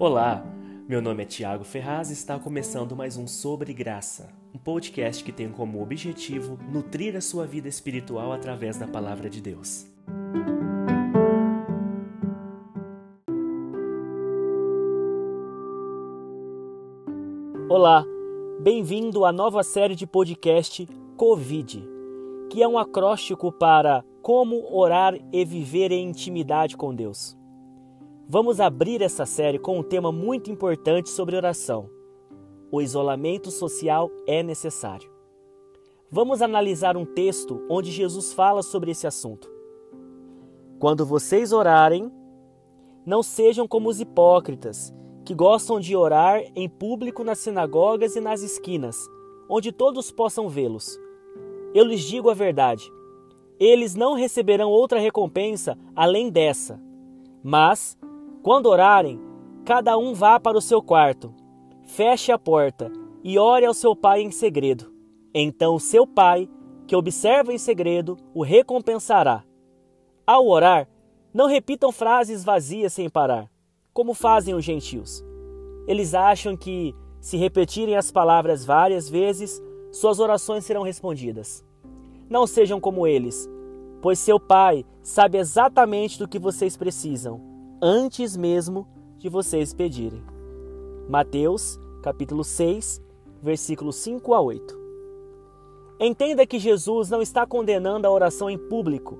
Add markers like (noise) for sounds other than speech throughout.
Olá, meu nome é Tiago Ferraz e está começando mais um Sobre Graça, um podcast que tem como objetivo nutrir a sua vida espiritual através da palavra de Deus. Olá, bem-vindo à nova série de podcast Covid, que é um acróstico para como orar e viver em intimidade com Deus. Vamos abrir essa série com um tema muito importante sobre oração. O isolamento social é necessário. Vamos analisar um texto onde Jesus fala sobre esse assunto. Quando vocês orarem, não sejam como os hipócritas, que gostam de orar em público nas sinagogas e nas esquinas, onde todos possam vê-los. Eu lhes digo a verdade: eles não receberão outra recompensa além dessa. Mas quando orarem, cada um vá para o seu quarto, feche a porta e ore ao seu pai em segredo. Então o seu pai, que observa em segredo, o recompensará. Ao orar, não repitam frases vazias sem parar, como fazem os gentios. Eles acham que, se repetirem as palavras várias vezes, suas orações serão respondidas. Não sejam como eles, pois seu pai sabe exatamente do que vocês precisam antes mesmo de vocês pedirem. Mateus, capítulo 6, versículos 5 a 8. Entenda que Jesus não está condenando a oração em público.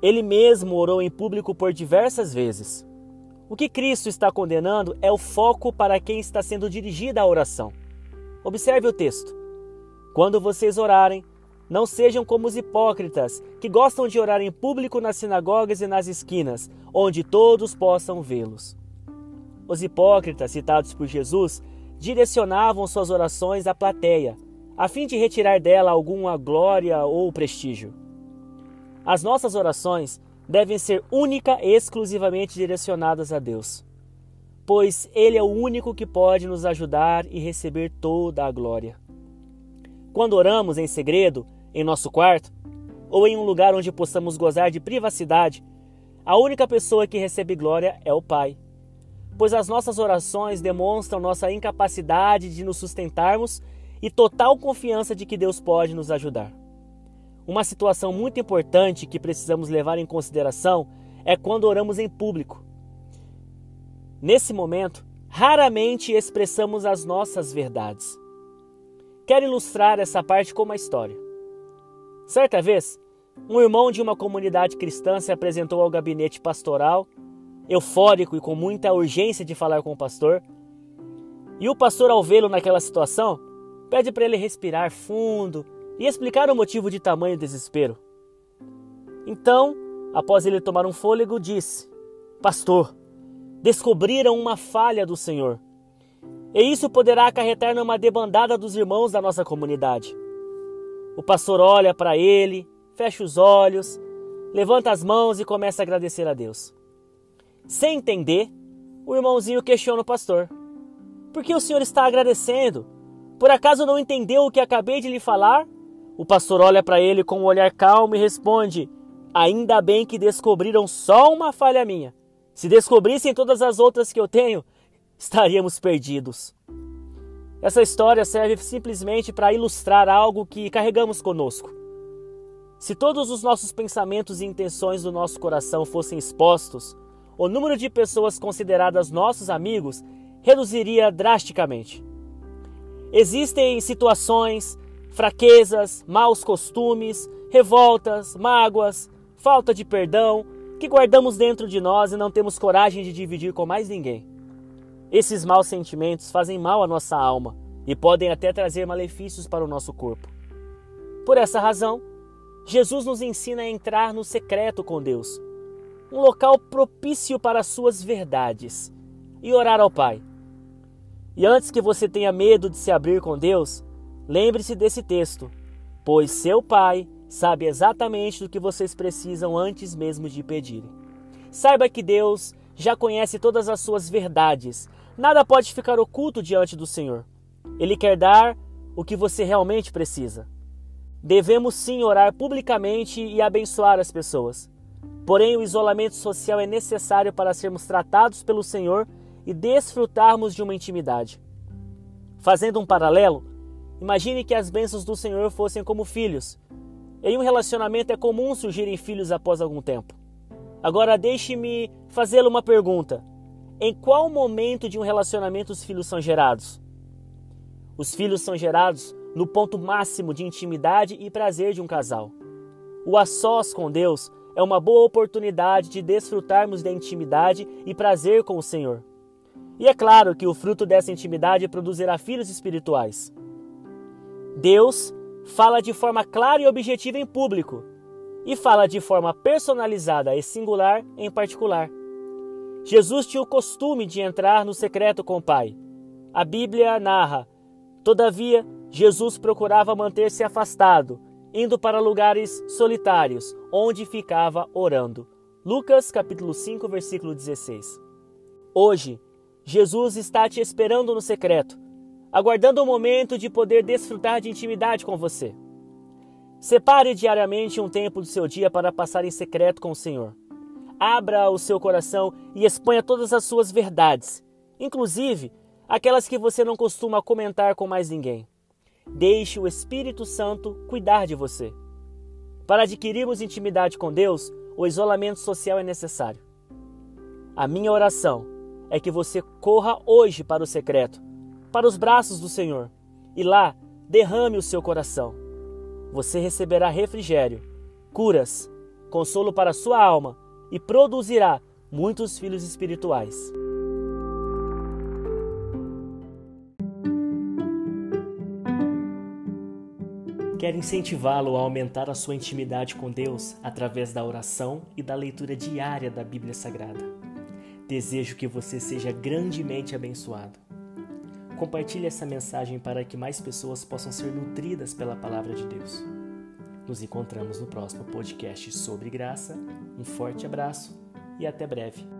Ele mesmo orou em público por diversas vezes. O que Cristo está condenando é o foco para quem está sendo dirigida a oração. Observe o texto. Quando vocês orarem, não sejam como os hipócritas, que gostam de orar em público nas sinagogas e nas esquinas, onde todos possam vê-los. Os hipócritas, citados por Jesus, direcionavam suas orações à plateia, a fim de retirar dela alguma glória ou prestígio. As nossas orações devem ser única e exclusivamente direcionadas a Deus, pois Ele é o único que pode nos ajudar e receber toda a glória. Quando oramos em segredo, em nosso quarto ou em um lugar onde possamos gozar de privacidade, a única pessoa que recebe glória é o Pai. Pois as nossas orações demonstram nossa incapacidade de nos sustentarmos e total confiança de que Deus pode nos ajudar. Uma situação muito importante que precisamos levar em consideração é quando oramos em público. Nesse momento, raramente expressamos as nossas verdades. Quero ilustrar essa parte com uma história. Certa vez, um irmão de uma comunidade cristã se apresentou ao gabinete pastoral, eufórico e com muita urgência de falar com o pastor. E o pastor, ao vê-lo naquela situação, pede para ele respirar fundo e explicar o motivo de tamanho desespero. Então, após ele tomar um fôlego, disse: Pastor, descobriram uma falha do Senhor. E isso poderá acarretar numa debandada dos irmãos da nossa comunidade. O pastor olha para ele, fecha os olhos, levanta as mãos e começa a agradecer a Deus. Sem entender, o irmãozinho questiona o pastor: Por que o senhor está agradecendo? Por acaso não entendeu o que acabei de lhe falar? O pastor olha para ele com um olhar calmo e responde: Ainda bem que descobriram só uma falha minha. Se descobrissem todas as outras que eu tenho, (laughs) estaríamos perdidos. Essa história serve simplesmente para ilustrar algo que carregamos conosco. Se todos os nossos pensamentos e intenções do nosso coração fossem expostos, o número de pessoas consideradas nossos amigos reduziria drasticamente. Existem situações, fraquezas, maus costumes, revoltas, mágoas, falta de perdão que guardamos dentro de nós e não temos coragem de dividir com mais ninguém. Esses maus sentimentos fazem mal à nossa alma e podem até trazer malefícios para o nosso corpo. Por essa razão, Jesus nos ensina a entrar no secreto com Deus, um local propício para as suas verdades, e orar ao Pai. E antes que você tenha medo de se abrir com Deus, lembre-se desse texto, pois seu Pai sabe exatamente do que vocês precisam antes mesmo de pedirem. Saiba que Deus já conhece todas as suas verdades Nada pode ficar oculto diante do Senhor. Ele quer dar o que você realmente precisa. Devemos sim orar publicamente e abençoar as pessoas. Porém, o isolamento social é necessário para sermos tratados pelo Senhor e desfrutarmos de uma intimidade. Fazendo um paralelo, imagine que as bênçãos do Senhor fossem como filhos. Em um relacionamento é comum surgirem filhos após algum tempo. Agora deixe-me fazê-lo uma pergunta. Em qual momento de um relacionamento os filhos são gerados? Os filhos são gerados no ponto máximo de intimidade e prazer de um casal. O a sós com Deus é uma boa oportunidade de desfrutarmos da intimidade e prazer com o Senhor. E é claro que o fruto dessa intimidade produzirá filhos espirituais. Deus fala de forma clara e objetiva em público e fala de forma personalizada e singular em particular. Jesus tinha o costume de entrar no secreto com o Pai. A Bíblia narra: todavia, Jesus procurava manter-se afastado indo para lugares solitários, onde ficava orando. Lucas capítulo 5, versículo 16. Hoje, Jesus está te esperando no secreto, aguardando o momento de poder desfrutar de intimidade com você. Separe diariamente um tempo do seu dia para passar em secreto com o Senhor. Abra o seu coração e exponha todas as suas verdades, inclusive aquelas que você não costuma comentar com mais ninguém. Deixe o Espírito Santo cuidar de você. Para adquirirmos intimidade com Deus, o isolamento social é necessário. A minha oração é que você corra hoje para o secreto, para os braços do Senhor, e lá derrame o seu coração. Você receberá refrigério, curas, consolo para sua alma e produzirá muitos filhos espirituais. Quero incentivá-lo a aumentar a sua intimidade com Deus através da oração e da leitura diária da Bíblia Sagrada. Desejo que você seja grandemente abençoado. Compartilhe essa mensagem para que mais pessoas possam ser nutridas pela palavra de Deus. Nos encontramos no próximo podcast sobre graça. Um forte abraço e até breve.